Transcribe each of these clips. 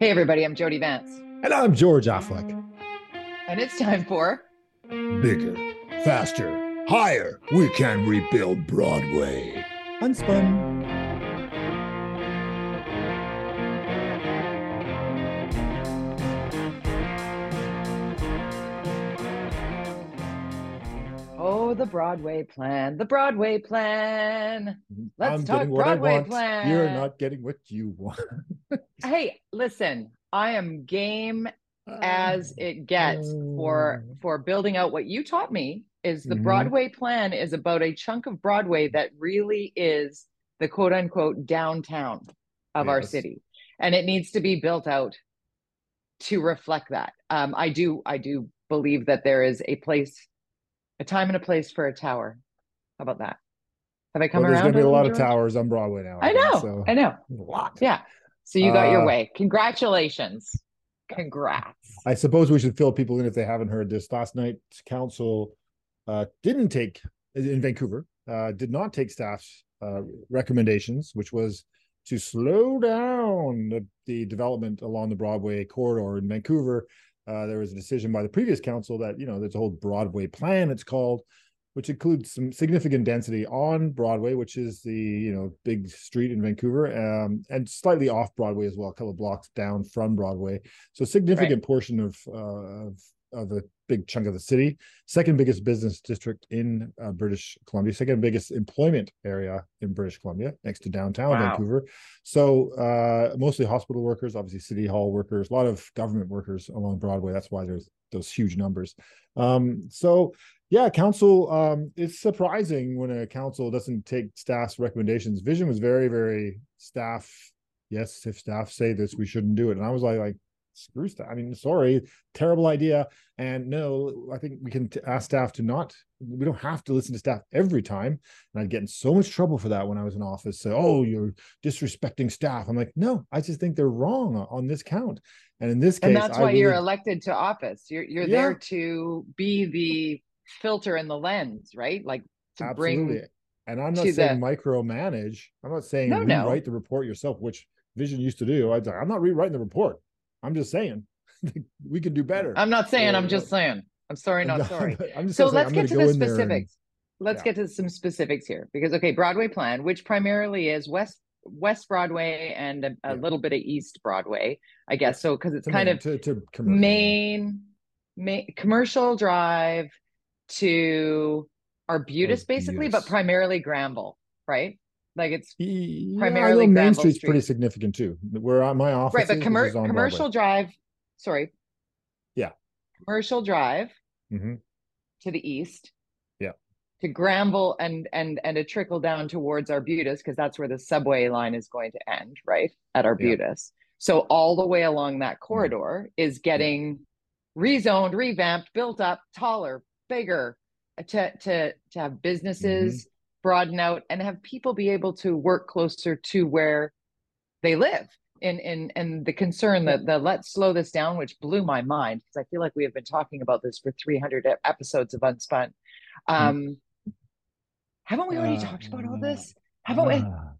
Hey, everybody, I'm Jody Vance. And I'm George Affleck. And it's time for Bigger, faster, higher. We can rebuild Broadway. Unspun. The Broadway plan. The Broadway plan. Let's I'm talk getting what I Broadway plan. You're not getting what you want. Hey, listen, I am game as it gets for Mm. for building out what you taught me is the Mhm. Broadway plan is about a chunk of Broadway that really is the quote unquote downtown of our city. And it needs to be built out to reflect that. Um, I do I do believe that there is a place, a time and a place for a tower. How about that? Have I come Well, there's around? going to be a lot of towers on Broadway now. I think, know, So I know. a lot. Yeah. So you got your Uh, way. Congratulations. Congrats. I suppose we should fill people in if they haven't heard this. Last night's council uh, didn't take in Vancouver, uh, did not take staff's uh, recommendations, which was to slow down the, the development along the Broadway corridor in Vancouver. Uh, there was a decision by the previous council that you know there's a whole Broadway plan. It's called, which includes some significant density on Broadway, which is the you know big street in Vancouver, um, and slightly off Broadway as well, a couple of blocks down from Broadway. So significant portion of uh, of of a big chunk of the city. Second biggest business district in uh, British Columbia. Second biggest employment area in British Columbia, next to downtown Wow. Vancouver. So uh, mostly hospital workers, obviously city hall workers, a lot of government workers along Broadway. That's why there's those huge numbers. Um, so yeah, council. Um, it's surprising when a council doesn't take staff's recommendations. Vision was very, very staff. Yes, if staff say this, we shouldn't do it. And I was like, like screw staff. I mean, sorry, terrible idea. And no, I think we can t- ask staff to not. We don't have to listen to staff every time. And I'd get in so much trouble for that when I was in office. So, oh, you're disrespecting staff. I'm like, no, I just think they're wrong on- this count. And in this case, and that's why you're elected to office. You're you're Yeah. there to be the filter and the lens, right? Like to Absolutely. bring And I'm not saying the- micromanage. I'm not saying No, no. rewrite the report yourself, which Vision used to do. I was like, I'm not rewriting the report. I'm just saying we could do better. I'm not saying, I'm just saying. I'm sorry, not sorry. I'm just So let's get to the there and- specifics. Let's yeah. get to some specifics here because okay, Broadway plan, which primarily is West West Broadway and a, a Yeah. little bit of East Broadway, I guess. So because it's to kind main- of to, to commercial, main, main commercial drive to Arbutus, basically, but primarily Granville, right? Like it's Yeah, primarily Main Granville Street's pretty significant too. Where my office right, but is, commer- is on commercial drive, sorry. Yeah. Commercial drive hmm to the east. Yeah. To Granville and and and a trickle down towards Arbutus because that's where the subway line is going to end, right? At Arbutus. So all the way along that Mm-hmm. corridor is getting rezoned, revamped, built up, taller, bigger, uh, to to to have businesses Mm-hmm. Broaden out and have people be able to work closer to where they live. And and and the concern that the let's slow this down, which blew my mind because I feel like we have been talking about this for 300 episodes of Unspun. Um, haven't we already talked about all this? Haven't we? Ah.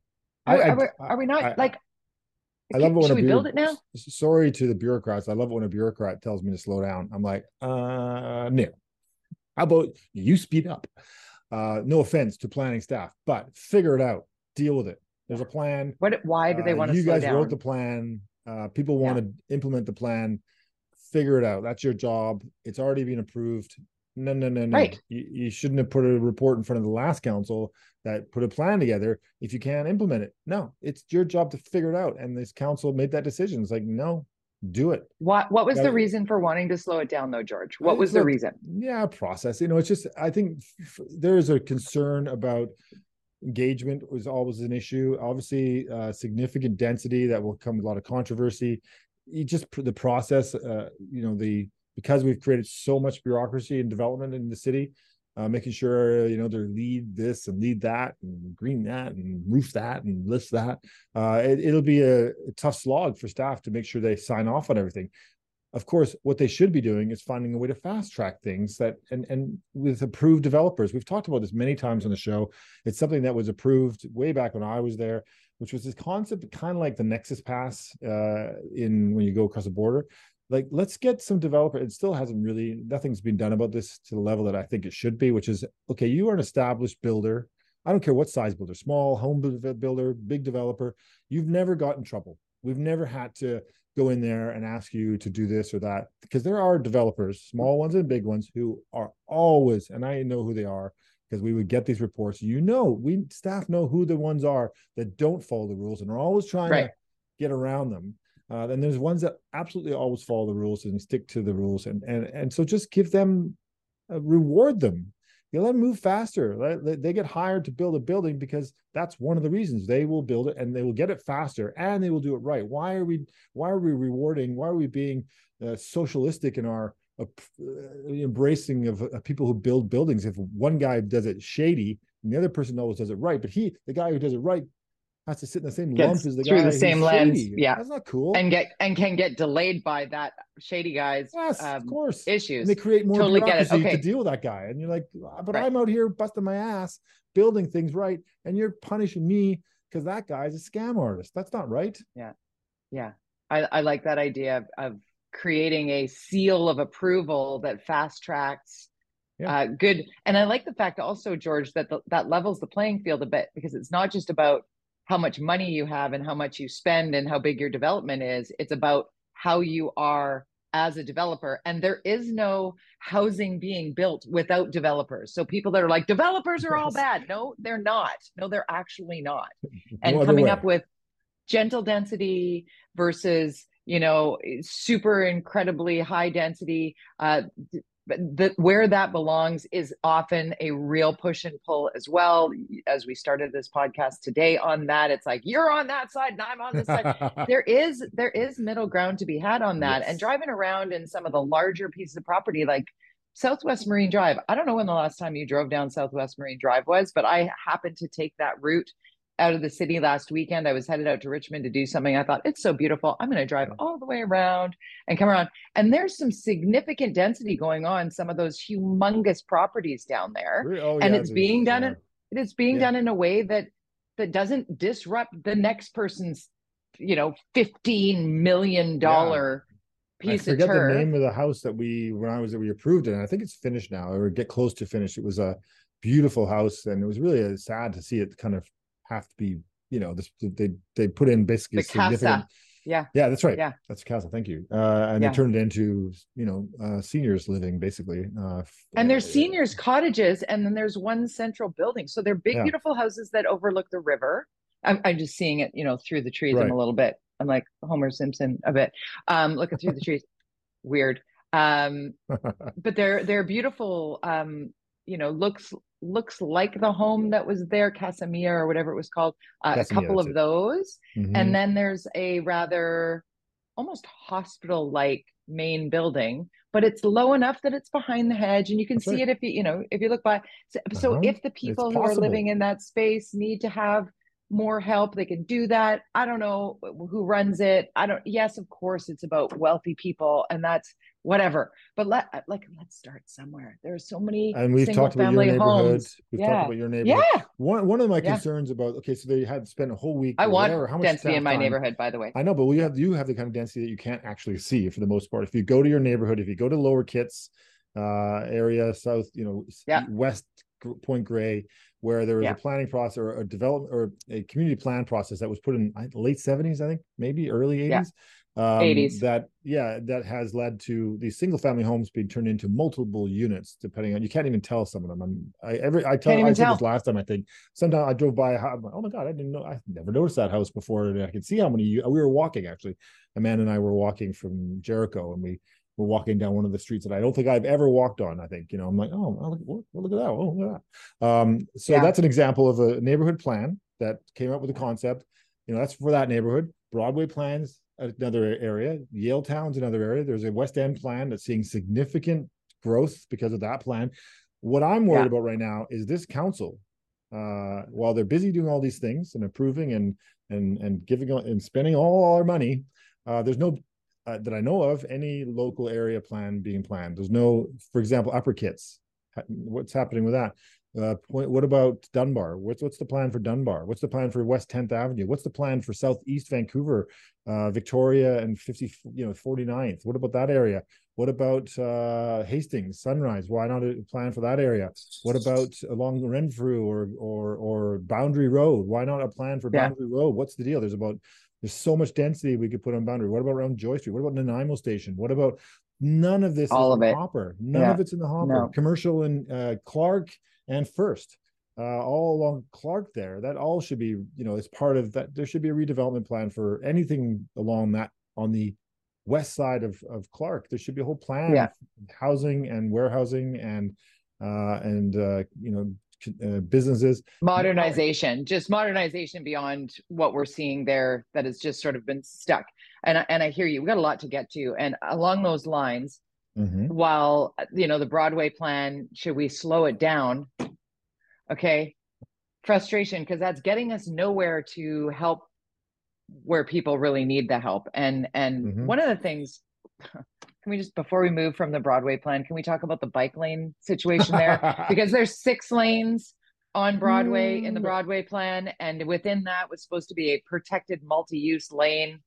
Are, I- I- are we, are we not I- like? I love it when should we build it now? Sorry to the bureaucrats. I love it when a bureaucrat tells me to slow down. I'm like, uh, no. How about you speed up? Uh, no offense to planning staff, but figure it out. Deal with it. There's a plan. What? Why do they Uh, want to You guys down? wrote the plan. Uh, people want to implement the plan. Figure it out. That's your job. It's already been approved. No, no, no, no. Right. You, you shouldn't have put a report in front of the last council that put a plan together if you can't implement it. No, it's your job to figure it out. And this council made that decision. It's like, no, do it. What What was the reason for wanting to slow it down, though, George? What was the reason? Yeah, process. You know, it's just I think f- there is a concern about engagement was always an issue. Obviously, uh, significant density that will come with a lot of controversy. You just pr- the process. Uh, you know, the because we've created so much bureaucracy and development in the city. Uh, making sure you know they lead this and lead that and green that and roof that and list that. Uh, it, it'll be a, a tough slog for staff to make sure they sign off on everything of course what they should be doing is finding a way to fast track things that and and with approved developers we've talked about this many times on the show it's something that was approved way back when i was there which was this concept kind of like the Nexus Pass uh, in when you go across the border. Like, let's get some developer. It still hasn't really nothing's been done about this to the level that I think it should be, which is okay. You are an established builder. I don't care what size builder, small home builder, big developer. You've never got in trouble. We've never had to go in there and ask you to do this or that because there are developers, small ones and big ones, who are always, and I know who they are because we would get these reports. You know, we staff know who the ones are that don't follow the rules and are always trying right. to get around them. Uh, and there's ones that absolutely always follow the rules and stick to the rules, and and and so just give them, uh, reward them. You let them move faster. They get hired to build a building because that's one of the reasons they will build it and they will get it faster and they will do it right. Why are we? Why are we rewarding? Why are we being uh, socialistic in our uh, embracing of uh, people who build buildings. If one guy does it shady and the other person always does it right, but he, the guy who does it right, has to sit in the same lump as the through guy the same lens. shady. Yeah, that's not cool. and get and can get delayed by that shady guy's yes, um, of course. issues. And they create more Totally bureaucracy Okay. to deal with that guy, and you're like, but Right. I'm out here busting my ass building things right, and you're punishing me because that guy's a scam artist. That's not right. Yeah, I, I like that idea of, of creating a seal of approval that fast tracks Yeah. uh, good. And I like the fact also, George, that the, that levels the playing field a bit because it's not just about how much money you have and how much you spend and how big your development is. It's about how you are as a developer. And there is no housing being built without developers. So people that are like, developers are all bad. No, they're not. No, they're actually not and No coming way. up with gentle density versus you know super incredibly high density uh but the, where that belongs is often a real push and pull as well. As we started this podcast today on that it's like you're on that side and i'm on this side. There is there is middle ground to be had on that. And driving around in some of the larger pieces of property like southwest marine drive i don't know when the last time you drove down southwest marine drive was but i happened to take that route out of the city last weekend i was headed out to richmond to do something i thought it's so beautiful i'm going to drive all the way around and come around and there's some significant density going on some of those humongous properties down there Re- oh, and yeah, it's being done in yeah. it is being Yeah. done in a way that that doesn't disrupt the next person's you know 15 million dollar piece I of forget turf the name of the house that we when I was that we approved it. And I think it's finished now, or get close to finished. It was a beautiful house, and it was really uh, sad to see it kind of have to be, you know, this they they put in basically the significant. yeah Yeah, that's right. Yeah. that's Casa. Thank you. Uh, and Yeah. they turned it into you know uh, seniors living basically. Uh, and there's uh, seniors cottages and then there's one central building so they're big Yeah. beautiful houses that overlook the river I'm, I'm just seeing it you know through the trees i'm a little bit i'm like homer simpson a bit um looking through the trees weird um but they're they're beautiful um you know looks looks like the home that was there Casa Mia or whatever it was called uh, a couple of it. those Mhm. and then there's a rather almost hospital like main building but it's low enough that it's behind the hedge and you can That's see right. it if you you know if you look by so, so Uh-huh. if the people who are living in that space need to have more help they can do that i don't know who runs it i don't yes of course it's about wealthy people and that's whatever but let like let's start somewhere there's so many and we've talked about your family neighborhood. homes We've yeah talked about your neighborhood. yeah One one of my Yeah. concerns about okay, so they had spent a whole week. i want whatever, how much density in my time- neighborhood by the way I know, but you have you have the kind of density that you can't actually see for the most part. If you go to your neighborhood, if you go to Lower Kits uh, area, south, you know, Yeah. West Point Grey, where there was Yeah. a planning process or a development or a community plan process that was put in late seventies, I think, maybe early Yeah. eighties. Um, 80s. That yeah, that has led to these single family homes being turned into multiple units, depending on you can't even tell some of them. I'm, I every I tell I said this last time I think sometimes I drove by a house, like, oh my god, I didn't know I never noticed that house before. And I could see how many we were walking actually. Amanda and I were walking from Jericho and we were walking down one of the streets that I don't think I've ever walked on. I think, you know, I'm like, oh, well, look, look at that. Oh, look at that. Um, so Yeah. that's an example of a neighborhood plan that came up with a concept. You know, that's for that neighborhood. Broadway plans another area. Yaletown's another area. There's a West End plan that's seeing significant growth because of that plan. What I'm worried Yeah. about right now is this council, uh, while they're busy doing all these things and approving and and and giving and spending all our money, uh, there's no uh, that I know of any local area plan being planned. There's no, for example, Upper Kits. What's happening with that? Uh, point, what about Dunbar? What's what's the plan for Dunbar? What's the plan for West 10th Avenue? What's the plan for Southeast Vancouver, uh, Victoria and 50, you know, 49th? What about that area? What about uh, Hastings, Sunrise? Why not a plan for that area? What about along Renfrew or or or Boundary Road? Why not a plan for Yeah. Boundary Road? What's the deal? There's about there's so much density we could put on Boundary. What about around Joyce Street? What about Nanaimo Station? What about none of this All is of in it. hopper? None Yeah. of it's in the hopper. No. Commercial and uh, Clark and First, uh, all along Clark there. That all should be, you know, as part of that. There should be a redevelopment plan for anything along that on the west side of of Clark. There should be a whole plan, Yeah. housing and warehousing and uh and uh you know uh, businesses. modernization just modernization beyond what we're seeing there that has just sort of been stuck and I- and i hear you we got a lot to get to and along those lines Mhm. while you know the broadway plan should we slow it down okay frustration because that's getting us nowhere to help where people really need the help and and Mhm. one of the things can we just before we move from the broadway plan can we talk about the bike lane situation there because there's six lanes on Broadway in the Mm. Broadway plan, and within that was supposed to be a protected multi-use lane.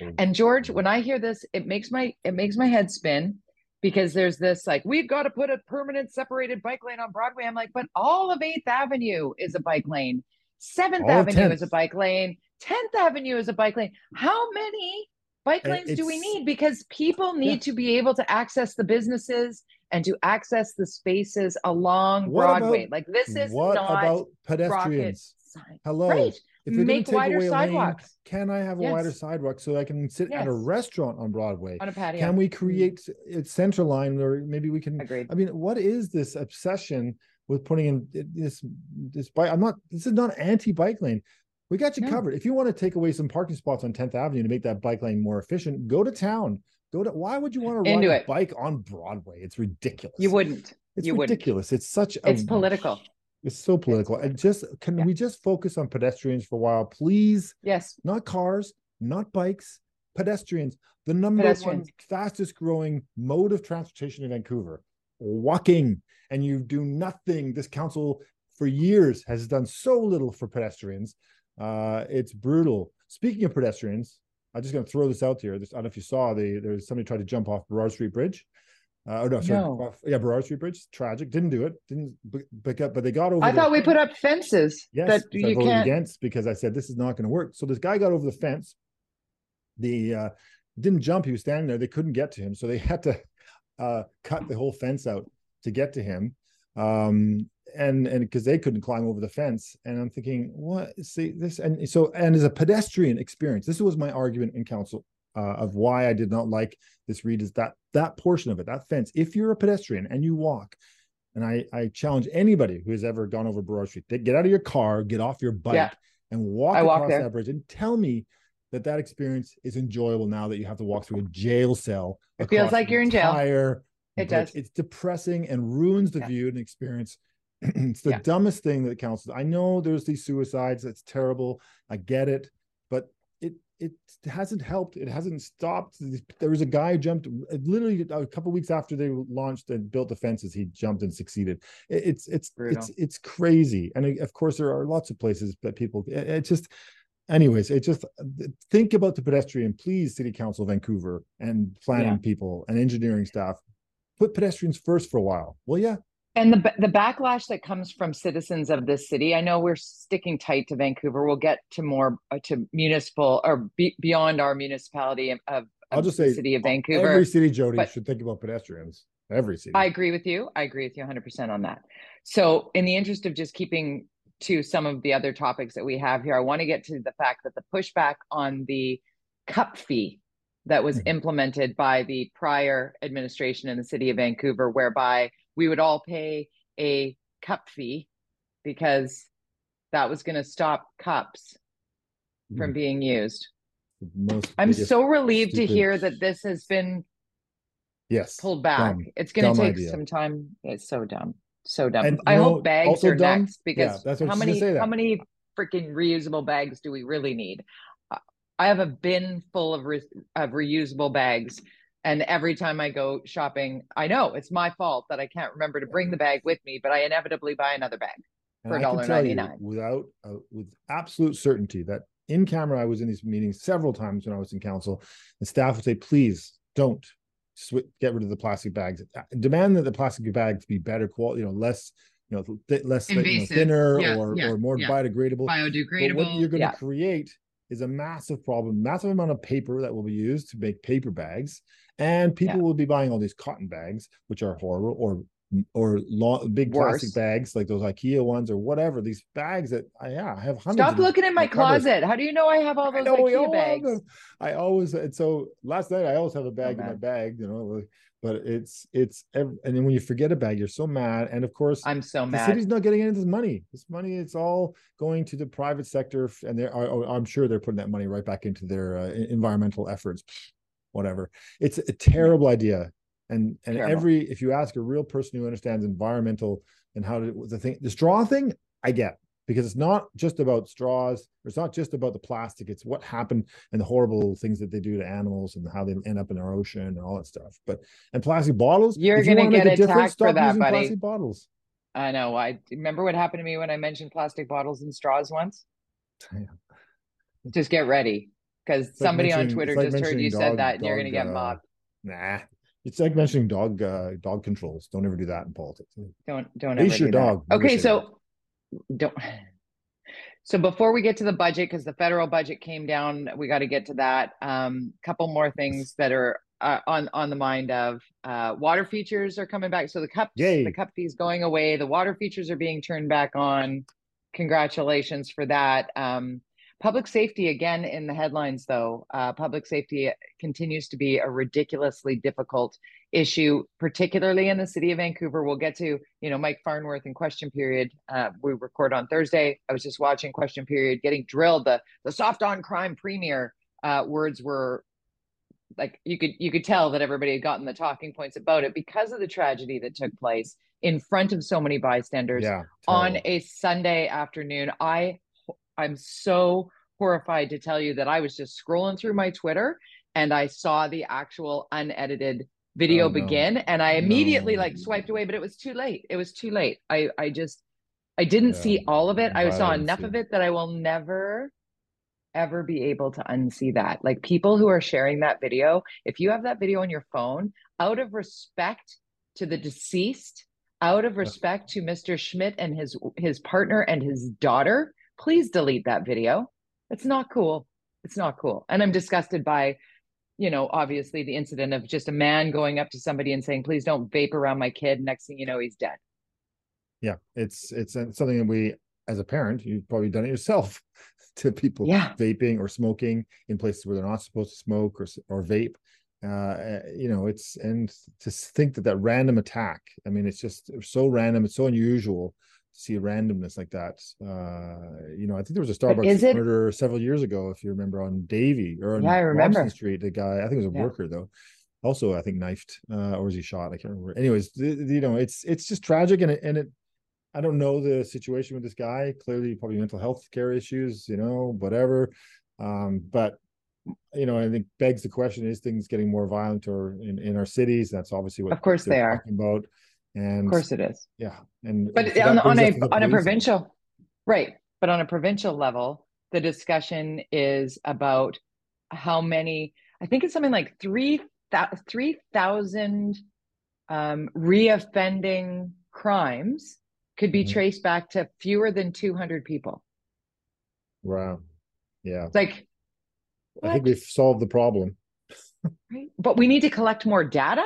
Mm. And George, when I hear this, it makes my it makes my head spin because there's this like we've got to put a permanent separated bike lane on Broadway. I'm like, but all of Eighth Avenue is a bike lane, Seventh All of Avenue is a bike lane, Tenth Avenue is a bike lane. How many bike lanes do we need? Because people need Yeah. to be able to access the businesses and to access the spaces along What Broadway. about- like this is what not about pedestrians? Hello. Right. If they're Make gonna take wider away a lane, can I have a wider sidewalk so I can sit at a restaurant on Broadway? on a patio. Can we mm-hmm. create a center line or maybe we can Agreed. I mean, what is this obsession with putting in this this bike? I'm not. This is not anti-bike lane. We got you No. covered. If you want to take away some parking spots on 10th Avenue to make that bike lane more efficient, go to town. Go to. Why would you want to ride a bike on Broadway? It's ridiculous. You wouldn't. It's you wouldn't. ridiculous. It's such. A, It's political. It's so political. And just can Yeah. we just focus on pedestrians for a while, please? Yes. not cars, not bikes, pedestrians. The number Pedestrians. one fastest growing mode of transportation in Vancouver, walking. And you do nothing. This council for years has done so little for pedestrians. Uh, it's brutal. Speaking of pedestrians, I'm just going to throw this out here. This, I don't know if you saw the there's somebody tried to jump off Burrard Street Bridge. Uh, oh no, sorry, No. off- yeah, Burrard Street Bridge. Tragic. Didn't do it. Didn't pick up, but they got over. I thought we fence. put up fences Yes, that which I you voted can't. against because I said this is not going to work. So this guy got over the fence. The uh, didn't jump. He was standing there. They couldn't get to him, so they had to uh, cut the whole fence out to get to him. Um, and and because they couldn't climb over the fence. And I'm thinking, what? See this? And so and as a pedestrian experience, this was my argument in council uh, of why I did not like this read is that that portion of it, that fence. If you're a pedestrian and you walk, and I, I challenge anybody who has ever gone over Burrard Street, get out of your car, get off your bike, Yeah. and walk I across there. that bridge, and tell me that that experience is enjoyable now that you have to walk through a jail cell. It feels like you're in jail. It bridge. does. It's depressing and ruins the Yeah. view and experience. it's the Yeah. dumbest thing that counts. I know there's these suicides. It's terrible. I get it, but it it hasn't helped. It hasn't stopped. There was a guy who jumped literally a couple weeks after they launched and built the fences. He jumped and succeeded. It- It's it's Brutal. it's it's crazy. And of course, there are lots of places that people. It, it just. Anyways, it just think about the pedestrian, please, City Council, Vancouver, and planning Yeah. people and engineering staff. Put pedestrians first for a while. Well, yeah, And the the backlash that comes from citizens of this city, I know we're sticking tight to Vancouver. We'll get to more uh, to municipal or be, beyond our municipality of, of I'll just the say city of Vancouver. every city, Jody, but- should think about pedestrians. Every city. I agree with you. I agree with you 100% on that. So, in the interest of just keeping to some of the other topics that we have here, I want to get to the fact that the pushback on the cup fee that was Mhm. implemented by the prior administration in the city of Vancouver, whereby we would all pay a cup fee because that was going to stop cups from Mhm. being used. I'm so relieved to hear that this has been yes pulled back. dumb, it's going to take idea. some time. It's so dumb. So dumb. And, I hope bags are dumb- next because that's how many how many freaking reusable bags do we really need? I have a bin full of re- of reusable bags And every time I go shopping, I know it's my fault that I can't remember to bring the bag with me, but I inevitably buy another bag for I can tell $1.99. Without, uh, with absolute certainty that in camera, I was in these meetings several times when I was in council, and staff would say, please don't swi get rid of the plastic bags. Uh, Demand that the plastic bags be better quality, you know, less, you know, th- less, you know, thinner Yeah, or, yeah, or more yeah. biodegradable. But what you're biodegradable. going to create is a massive problem, massive amount of paper that will be used to make paper bags, and people will be buying all these cotton bags, which are horrible, or or long, big Worse. plastic bags like those IKEA ones or whatever. These bags that I yeah, I have hundreds. Stop of looking in my closet. How do you know I have all those all IKEA bags? I always and so last night I always have a bag in my bag, you know. But it's it's and then when you forget a bag, you're so mad. And of course, I'm so mad. the city's not getting any of this money. This money, it's all going to the private sector, and they're. I- I- I'm sure they're putting that money right back into their uh, environmental efforts. Whatever. It's a terrible idea, and and Terrible. every if you ask a real person who understands environmental and how to the thing, the straw thing, I get because it's not just about straws. It's not just about the plastic. It's what happened and the horrible things that they do to animals and how they end up in our ocean and all that stuff. But and plastic bottles. You're gonna get a difference, attacked for that, buddy. Plastic bottles. I know. I remember what happened to me when I mentioned plastic bottles and straws once. Yeah. Just get ready because like somebody on Twitter like just heard you mentioning said dog- that and you're gonna get uh, mobbed. Nah, it's like mentioning dog uh, dog controls. Don't ever do that in politics. Don't don't Leash ever your do dog. Okay, so don't. So before we get to the budget, because the federal budget came down, we got to get to that. Um, couple more things that are uh, on on the mind of uh, water features are coming back. So the cup Yay. the cup fees going away. The water features are being turned back on. Congratulations for that. Um, public safety again in the headlines, though. Uh, public safety continues to be a ridiculously difficult issue, particularly in the city of Vancouver. We'll get to, you know, Mike Farnworth in question period. Uh, we record on Thursday. I was just watching question period, getting drilled. The the soft on crime premier uh, words were like you could you could tell that everybody had gotten the talking points about it because of the tragedy that took place in front of so many bystanders Yeah. on a Sunday afternoon. I I'm so horrified to tell you that I was just scrolling through my Twitter and I saw the actual unedited video Oh, no. begin and I immediately No. like swiped away but it was too late. It was too late. I I just I didn't Yeah, see all of it. I saw enough yeah. of it that I will never ever be able to unsee that. Like people who are sharing that video, if you have that video on your phone, out of respect to the deceased, out of respect to Mr. Schmidt and his his partner and his daughter, please delete that video. It's not cool. It's not cool. And I'm disgusted by, you know, obviously the incident of just a man going up to somebody and saying, "Please don't vape around my kid." Next thing you know, he's dead. yeah, it's it's uh, something that we, as a parent, you've probably done it yourself to people Yeah. vaping or smoking in places where they're not supposed to smoke or or vape. Uh, uh, you know, it's and to think that that random attack. I mean, it's just so random. It's so unusual see randomness like that. Uh, you know, I think there was a Starbucks it- murder several years ago, if you remember, on Davie or on Yeah, I remember. Robson Street. The guy, I think it was a Yeah. worker though. Also, I think knifed, uh, or was he shot? I can't remember. Anyways, th- you know, it's it's just tragic, and it, and it I don't know the situation with this guy. Clearly, probably mental health care issues, you know, whatever. Um, but you know, I think begs the question: Is things getting more violent or in, in our cities? That's obviously what Of course they are. talking about. And Of course it is. yeah, and But on, on a on a provincial, right? But on a provincial level, the discussion is about how many. I think it's something like three three thousand um, reoffending crimes could be Mhm. traced back to fewer than two hundred people. Wow, yeah, It's like, I think we've solved the problem. Right? But we need to collect more data.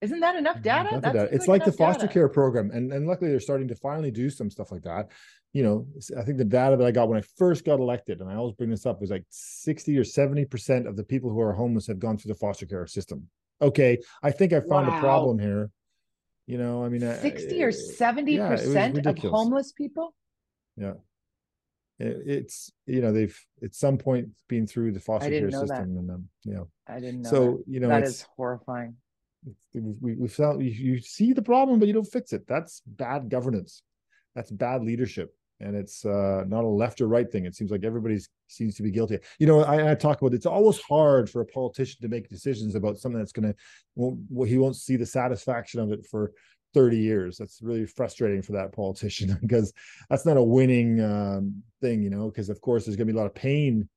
Isn't that enough data? Not That that- it's like the foster data. care program, and and luckily they're starting to finally do some stuff like that. You know, I think the data that I got when I first got elected, and I always bring this up, was like sixty or seventy percent of the people who are homeless have gone through the foster care system. Okay, I think I found Wow. a problem here. You know, I mean, I- Sixty or I- seventy yeah, percent of homeless people. Yeah it's you know they've at some point been through the foster care didn't that. system, and um, you know, I didn't know. so you know, that it's is horrifying. We, we, felt you, see the problem but you don't fix it that's bad governance that's bad leadership and it's uh, not a left or right thing. It seems like everybody seems to be guilty. You know, I, I, talk about it's always hard for a politician to make decisions about something that's going to, he won't see the satisfaction of it for 30 years. That's really frustrating for that politician because that's not a winning um, thing, you know, because of course there's going to be a lot of pain.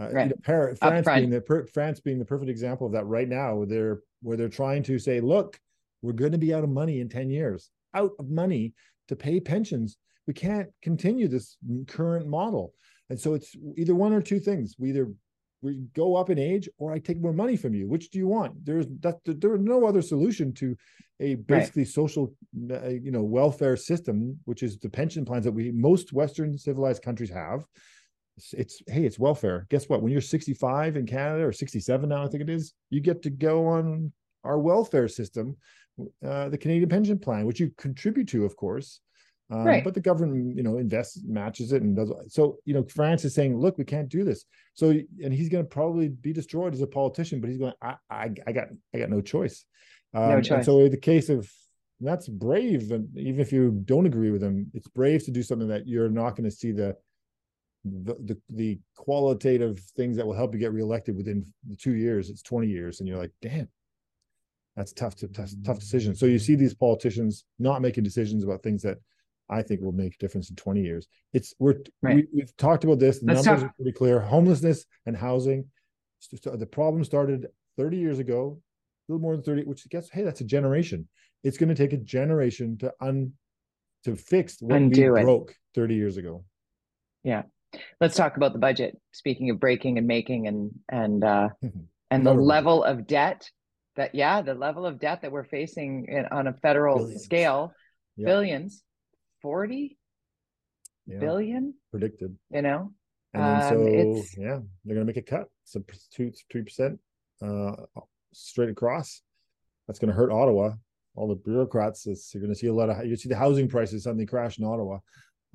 Uh, right. you know, France being the per, France being the perfect example of that right now, where they're where they're trying to say, look, we're going to be out of money in 10 years, out of money to pay pensions we can't continue this current model. And so it's either one or two things. We either we go up in age or I take more money from you. Which do you want? There's that there is no other solution to a basically right. social uh, you know welfare system, which is the pension plans that we most Western civilized countries have. It's, it's hey, it's welfare. Guess what? When you're 65 in Canada or 67 now, I think it is, you get to go on our welfare system, uh, the Canadian pension plan, which you contribute to, of course. Um, right. But the government, you know, invests, matches it, and does. So, you know, France is saying, "Look, we can't do this." So, and he's going to probably be destroyed as a politician. But he's going, "I, I, I got, I got no choice." Um, no choice. And so, the case of that's brave, and even if you don't agree with him, it's brave to do something that you're not going to see the, the, the the qualitative things that will help you get reelected within two years. It's twenty years, and you're like, "Damn." That's tough to tough, tough decision. So you see these politicians not making decisions about things that I think will make a difference in 20 years. It's we're right. we, have talked about this. The numbers talk. are pretty clear. Homelessness and housing. The problem started 30 years ago, a little more than 30, which gets hey, that's a generation. It's going to take a generation to un to fix what Undo we it. broke 30 years ago. Yeah. Let's talk about the budget. Speaking of breaking and making and and uh and the level of debt that yeah, the level of debt that we're facing in, on a federal billions. scale, yeah. billions. 40 yeah. billion predicted. you know? And then um, so yeah they're gonna make a cut. So two three percent uh straight across. That's gonna hurt ottawa. All the bureaucrats it's, you're gonna see a lot of you see the housing prices suddenly crash in ottawa.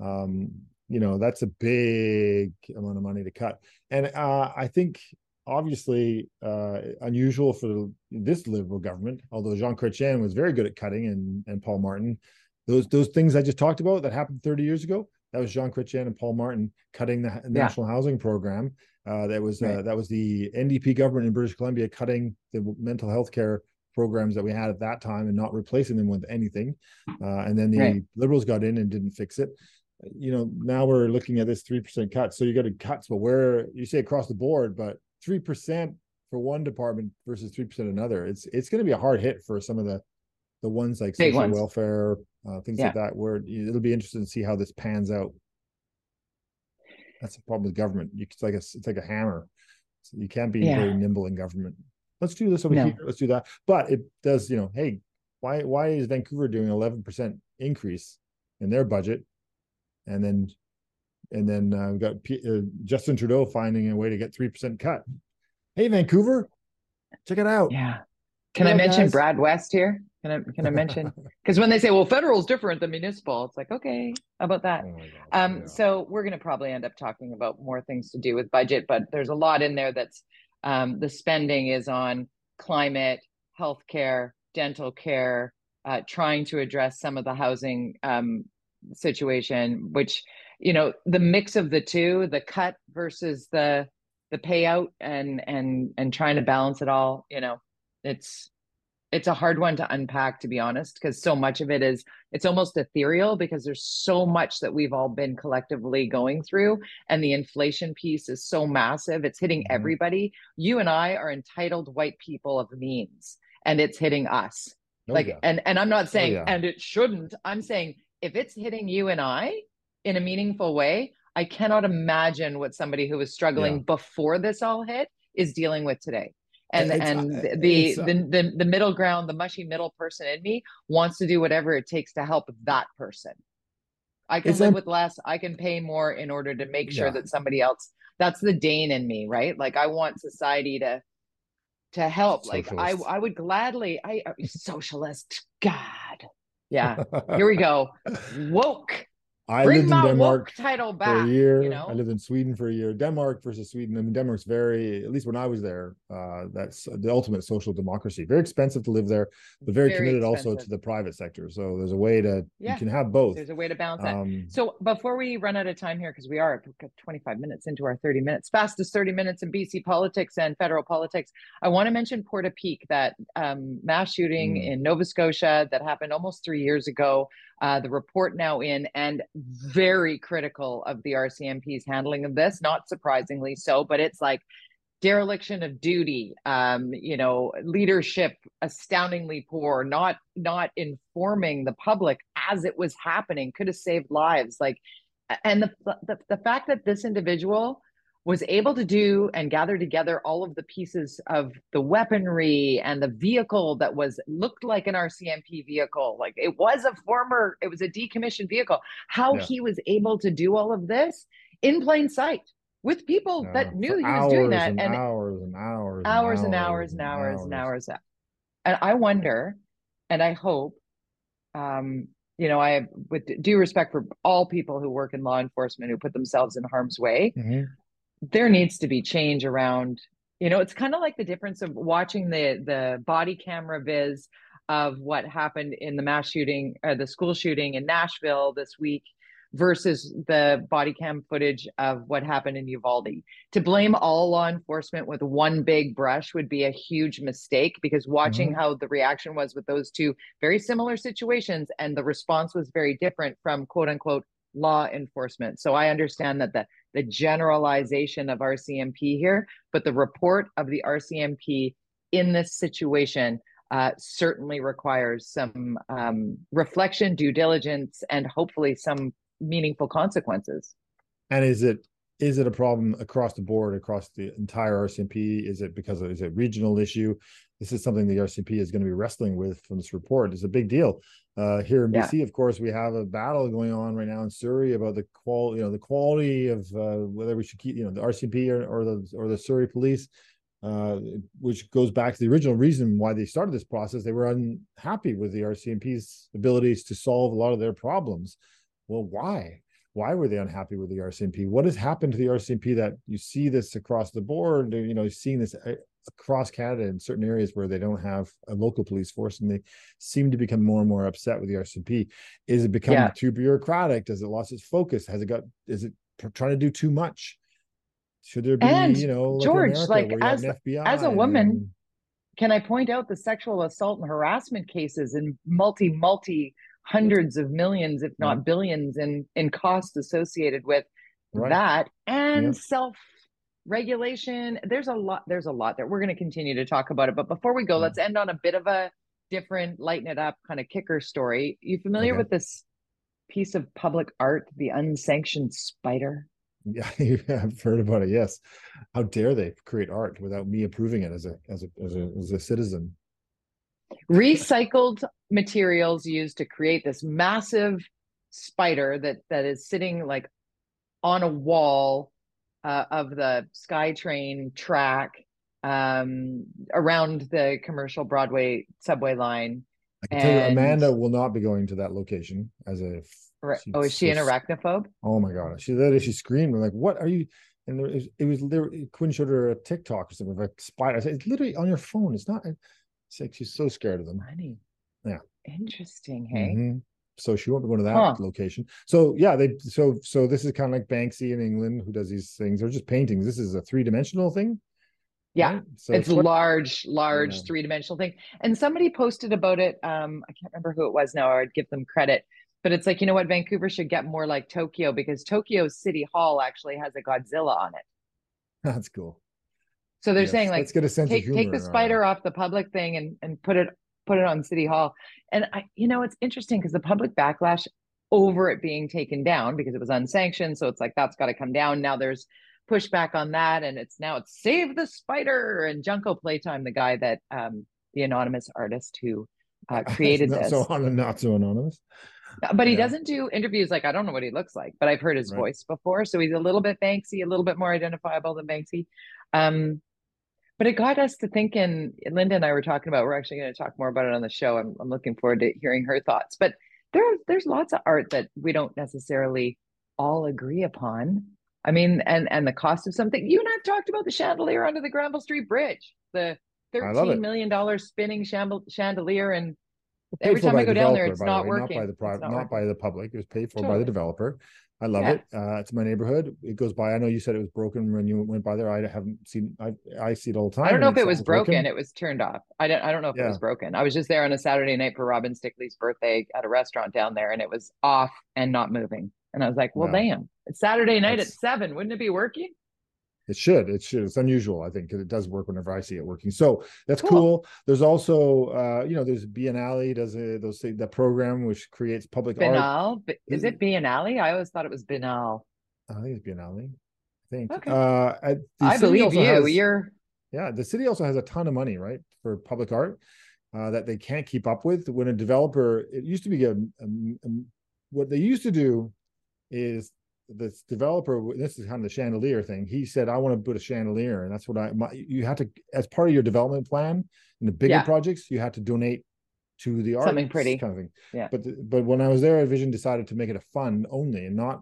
Um you know that's a big amount of money to cut and uh i think obviously uh, unusual for this liberal government, although Jean Chrétien was very good at cutting and, and Paul Martin those those things I just talked about that happened 30 years ago. That was Jean Chrétien and Paul Martin cutting the national yeah. housing program. Uh, that was uh, right. that was the NDP government in British Columbia cutting the mental health care programs that we had at that time and not replacing them with anything. Uh, and then the right. Liberals got in and didn't fix it. You know, now we're looking at this three percent cut. So you got to cuts, but where you say across the board, but three percent for one department versus three percent another. It's it's going to be a hard hit for some of the the ones like Big social ones. welfare, uh, things yeah. like that, where it'll be interesting to see how this pans out. That's the problem with government. You, it's like a it's like a hammer. So you can't be yeah. very nimble in government. Let's do this over no. here. Let's do that. But it does, you know, hey, why why is Vancouver doing eleven percent increase in their budget, and then and then uh, we've got P- uh, Justin Trudeau finding a way to get three percent cut. Hey, Vancouver, check it out. Yeah. Can I mention guys. Brad West here? Can I can I mention? Because when they say, "Well, federal is different than municipal," it's like, okay, how about that? Oh um, yeah. So we're going to probably end up talking about more things to do with budget, but there's a lot in there that's um, the spending is on climate, healthcare, dental care, uh, trying to address some of the housing um, situation, which you know the mix of the two, the cut versus the the payout, and and and trying to balance it all. You know, it's it's a hard one to unpack to be honest because so much of it is it's almost ethereal because there's so much that we've all been collectively going through and the inflation piece is so massive it's hitting mm-hmm. everybody you and i are entitled white people of means and it's hitting us oh, like yeah. and and i'm not oh, saying oh, yeah. and it shouldn't i'm saying if it's hitting you and i in a meaningful way i cannot imagine what somebody who was struggling yeah. before this all hit is dealing with today and it's, and uh, the, uh, the the the middle ground the mushy middle person in me wants to do whatever it takes to help that person i can live with less i can pay more in order to make sure yeah. that somebody else that's the dane in me right like i want society to to help socialist. like i i would gladly i uh, socialist god yeah. Here we go. Woke I Bring lived in Denmark title for a year. You know, I lived in Sweden for a year. Denmark versus Sweden. I mean, Denmark's very, at least when I was there, uh, that's the ultimate social democracy. Very expensive to live there, but very, Very committed also to the private sector. So there's a way to Yeah. you can have both. there's a way to balance that. Um, So before we run out of time here, because we are at 25 minutes into our 30 minutes, fastest 30 minutes in BC politics and federal politics, I want to mention Portapique, that um, mass shooting Mm. in Nova Scotia that happened almost three years ago. Uh, the report now in and very critical of the RCMP's handling of this, not surprisingly so, but it's like dereliction of duty um you know leadership astoundingly poor not not informing the public as it was happening could have saved lives like and the the, the fact that this individual was able to do and gather together all of the pieces of the weaponry and the vehicle that was looked like an RCMP vehicle like it was a former it was a decommissioned vehicle how Yeah. he was able to do all of this in plain sight with people uh, that knew for he was doing that and and hours and hours hours and hours and hours and hours. And I wonder, and I hope, um, you know, I have with due respect for all people who work in law enforcement who put themselves in harm's way, Mhm. There needs to be change around. You know, it's kind of like the difference of watching the the body camera viz of what happened in the mass shooting or the school shooting in Nashville this week versus the body cam footage of what happened in Uvalde. To blame all law enforcement with one big brush would be a huge mistake because watching mm-hmm. how the reaction was with those two very similar situations and the response was very different from quote unquote law enforcement. So I understand that the the generalization of RCMP here, but the report of the RCMP in this situation uh, certainly requires some um, reflection, due diligence, and hopefully some meaningful consequences. And is it is it a problem across the board, across the entire RCMP? Is it because of, is it a regional issue? This is something the RCMP is going to be wrestling with from this report. It's a big deal. Uh, here in Yeah. BC, of course, we have a battle going on right now in Surrey about the qual, you know, the quality of uh, whether we should keep, you know, the RCMP or, or the or the Surrey Police, uh, which goes back to the original reason why they started this process. They were unhappy with the RCMP's abilities to solve a lot of their problems. Well, why? why were they unhappy with the RCMP? What has happened to the RCMP that you see this across the board? You know, seeing this uh, across Canada in certain areas where they don't have a local police force, and they seem to become more and more upset with the RCMP. Is it becoming Yeah. too bureaucratic? Does it lost its focus? Has it got? Is it trying to do too much? Should there be, And, you know, like George, like, where you have as- as a and- woman, Can I point out the sexual assault and harassment cases in multi, multi hundreds of millions, if not billions, in, in costs associated with Right. that and Yeah. self regulation? There's a lot, there's a lot that We're going to continue to talk about it. But before we go, Yeah. let's end on a bit of a different, lighten it up kind of kicker story. You familiar Okay. with this piece of public art, The Unsanctioned Spider? Yeah, I've heard about it. Yes, how dare they create art without me approving it as a as a as a, as a citizen? recycled materials used to create this massive spider that that is sitting like on a wall uh, of the SkyTrain track um, around the commercial Broadway subway line. I can tell you, And- Amanda will not be going to that location as a. Right. Oh, is she an arachnophobe? Oh my god, she literally she screamed. I'm like, what are you? And there, it was, it was there. Quinn showed her a TikTok or something like spider. I said, it's literally on your phone. It's not. It's like she's so scared of them. Funny. Yeah. Interesting. Hey. Mhm. So she won't be going to that Huh. location. So yeah, they so so this is kind of like Banksy in England who does these things. They're just paintings. This is a three dimensional thing. Yeah. right? So it's what- large, large Yeah. three dimensional thing. And somebody posted about it. Um, I can't remember who it was now, or I'd give them credit. But it's like, you know what, Vancouver should get more like Tokyo because Tokyo's city hall actually has a Godzilla on it. That's cool. So they're Yes, saying like let's get a sense take of take the spider off the public thing and and put it put it on city hall. And I you know it's interesting because the public backlash over it being taken down because it was unsanctioned. So it's like that's got to come down. Now there's pushback on that, and it's now it's save the spider and Junko Playtime, the guy that um the anonymous artist who uh, created this. So on not so anonymous. But he Yeah. doesn't do interviews like I don't know what he looks like, but I've heard his Right. voice before. So he's a little bit Banksy, a little bit more identifiable than Banksy. Um, but it got us to thinking, Linda and I were talking about, we're actually going to talk more about it on the show. I'm, I'm looking forward to hearing her thoughts. But there there's lots of art that we don't necessarily all agree upon. I mean, and and the cost of something. You and I've talked about the chandelier under the Granville Street Bridge, the thirteen million dollar spinning chandelier, and every time I go down there, it's not way, working. Not by the private, not, not by the public. It was paid for totally. by the developer. I love yeah. it. Uh, it's my neighborhood. It goes by. I know you said it was broken when you went by there. I haven't seen. I I see it all the time. I don't know if it was broken. broken. It was turned off. I don't. I don't know if yeah. it was broken. I was just there on a Saturday night for Robin Stickley's birthday at a restaurant down there, and it was off and not moving. And I was like, "Well, damn! It's Saturday night That's... at seven. Wouldn't it be working?" It should. It should. It's unusual, I think, because it does work whenever I see it working. So that's cool. cool. There's also, uh, you know, there's Biennale does a, those that program which creates public Biennale. art. Is it Biennale? I always thought it was Biennale. I think it's Biennale. I think. Okay. Uh, I believe you. Has, You're. Yeah, the city also has a ton of money, right, for public art uh, that they can't keep up with. When a developer, it used to be a, a, a what they used to do is this developer this is kind of the chandelier thing. He said i want to put a chandelier and that's what i my, you have to as part of your development plan in the bigger yeah. projects you have to donate to the art something pretty. kind of thing. Yeah. But but when i was there vision decided to make it a fund only and not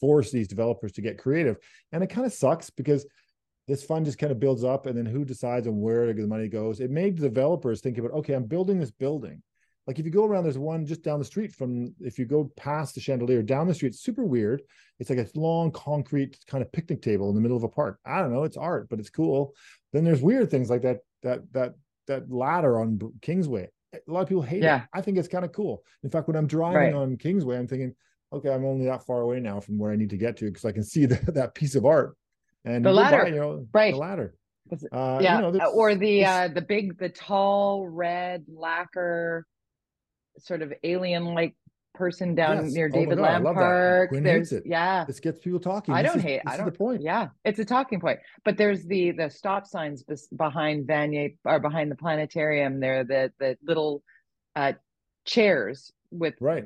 force these developers to get creative. And it kind of sucks because this fund just kind of builds up and then who decides on where the money goes? It made the developers think about okay i'm building this building like if you go around, there's one just down the street from if you go past the chandelier down the street, it's super weird. It's like a long concrete kind of picnic table in the middle of a park. I don't know, it's art, but it's cool. Then there's weird things like that that that that ladder on Kingsway. A lot of people hate yeah. it. I think it's kind of cool. In fact, when I'm driving right. on Kingsway, I'm thinking, okay, I'm only that far away now from where I need to get to because I can see the, that piece of art. And the ladder, by, you know, right? The ladder. Uh, yeah, you know, or the uh, the big, the tall red lacquer sort of alien like person down yes. near oh David Lam Park. There's yeah. This gets people talking. I this don't is, hate I don't the point. Yeah. It's a talking point. But there's the the stop signs behind Vanier or behind the planetarium there, the the little uh chairs with right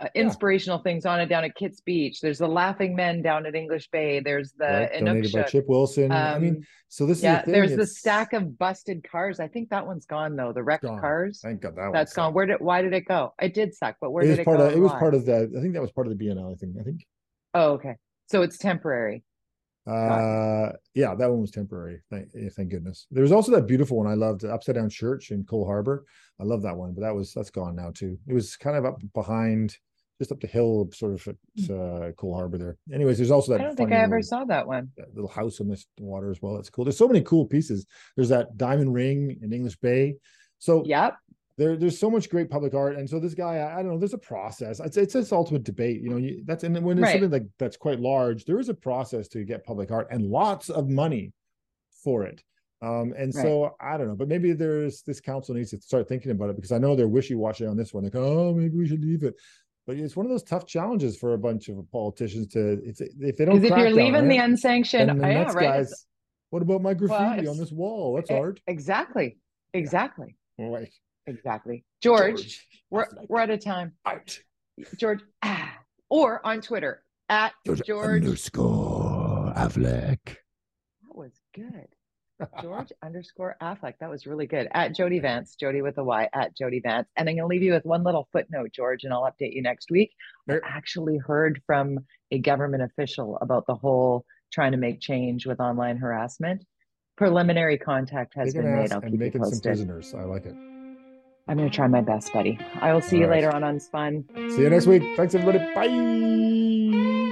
uh, inspirational yeah. things on it down at Kits Beach. There's the Laughing Men down at English Bay. There's the right, donated by Chip Wilson. Um, I mean, um, so this yeah, is the there's it's... the stack of busted cars. I think that one's gone though. The wrecked cars. Thank God that that's gone. Where did why did it go? It did suck, but where it did it part go? Of, it was part of the. I think that was part of the BNL. I think. I think. Oh, okay. So it's temporary. Uh, yeah, that one was temporary. Thank, thank goodness. There was also that beautiful one I loved, Upside Down Church in Coal Harbour. I love that one, but that was that's gone now too. It was kind of up behind just up the hill, sort of at hmm. uh, Coal Harbour there. Anyways, there's also that. I don't think I ever little, saw that one. That little house on the water as well. That's cool. There's so many cool pieces. There's that diamond ring in English Bay. So yep. There, there's so much great public art, and so this guy, I, I don't know. There's a process. It's it's this ultimate debate, you know. You, that's and when it's right. something like that's quite large, there is a process to get public art and lots of money for it. Um, and right. so I don't know, but maybe there's this council needs to start thinking about it because I know they're wishy washy on this one. Like, oh, maybe we should leave it but it's one of those tough challenges for a bunch of politicians to it's if they don't Because if you're leaving the unsanctioned the yeah, right. guys what about my graffiti well, on this wall that's art exactly exactly right exactly george, george we're, we're out of time art george ah, or on twitter at george, george underscore affleck that was good George underscore Affleck. That was really good. At Jody Vance, Jody with a Y, at Jody Vance. And I'm going to leave you with one little footnote, George, and I'll update you next week. I actually heard from a government official about the whole trying to make change with online harassment. Preliminary contact has been made. I'll keep you posted. Some prisoners. I like it. I'm going to try my best, buddy. I will see All you right. later on UnSpun. See you next week. Thanks, everybody. Bye.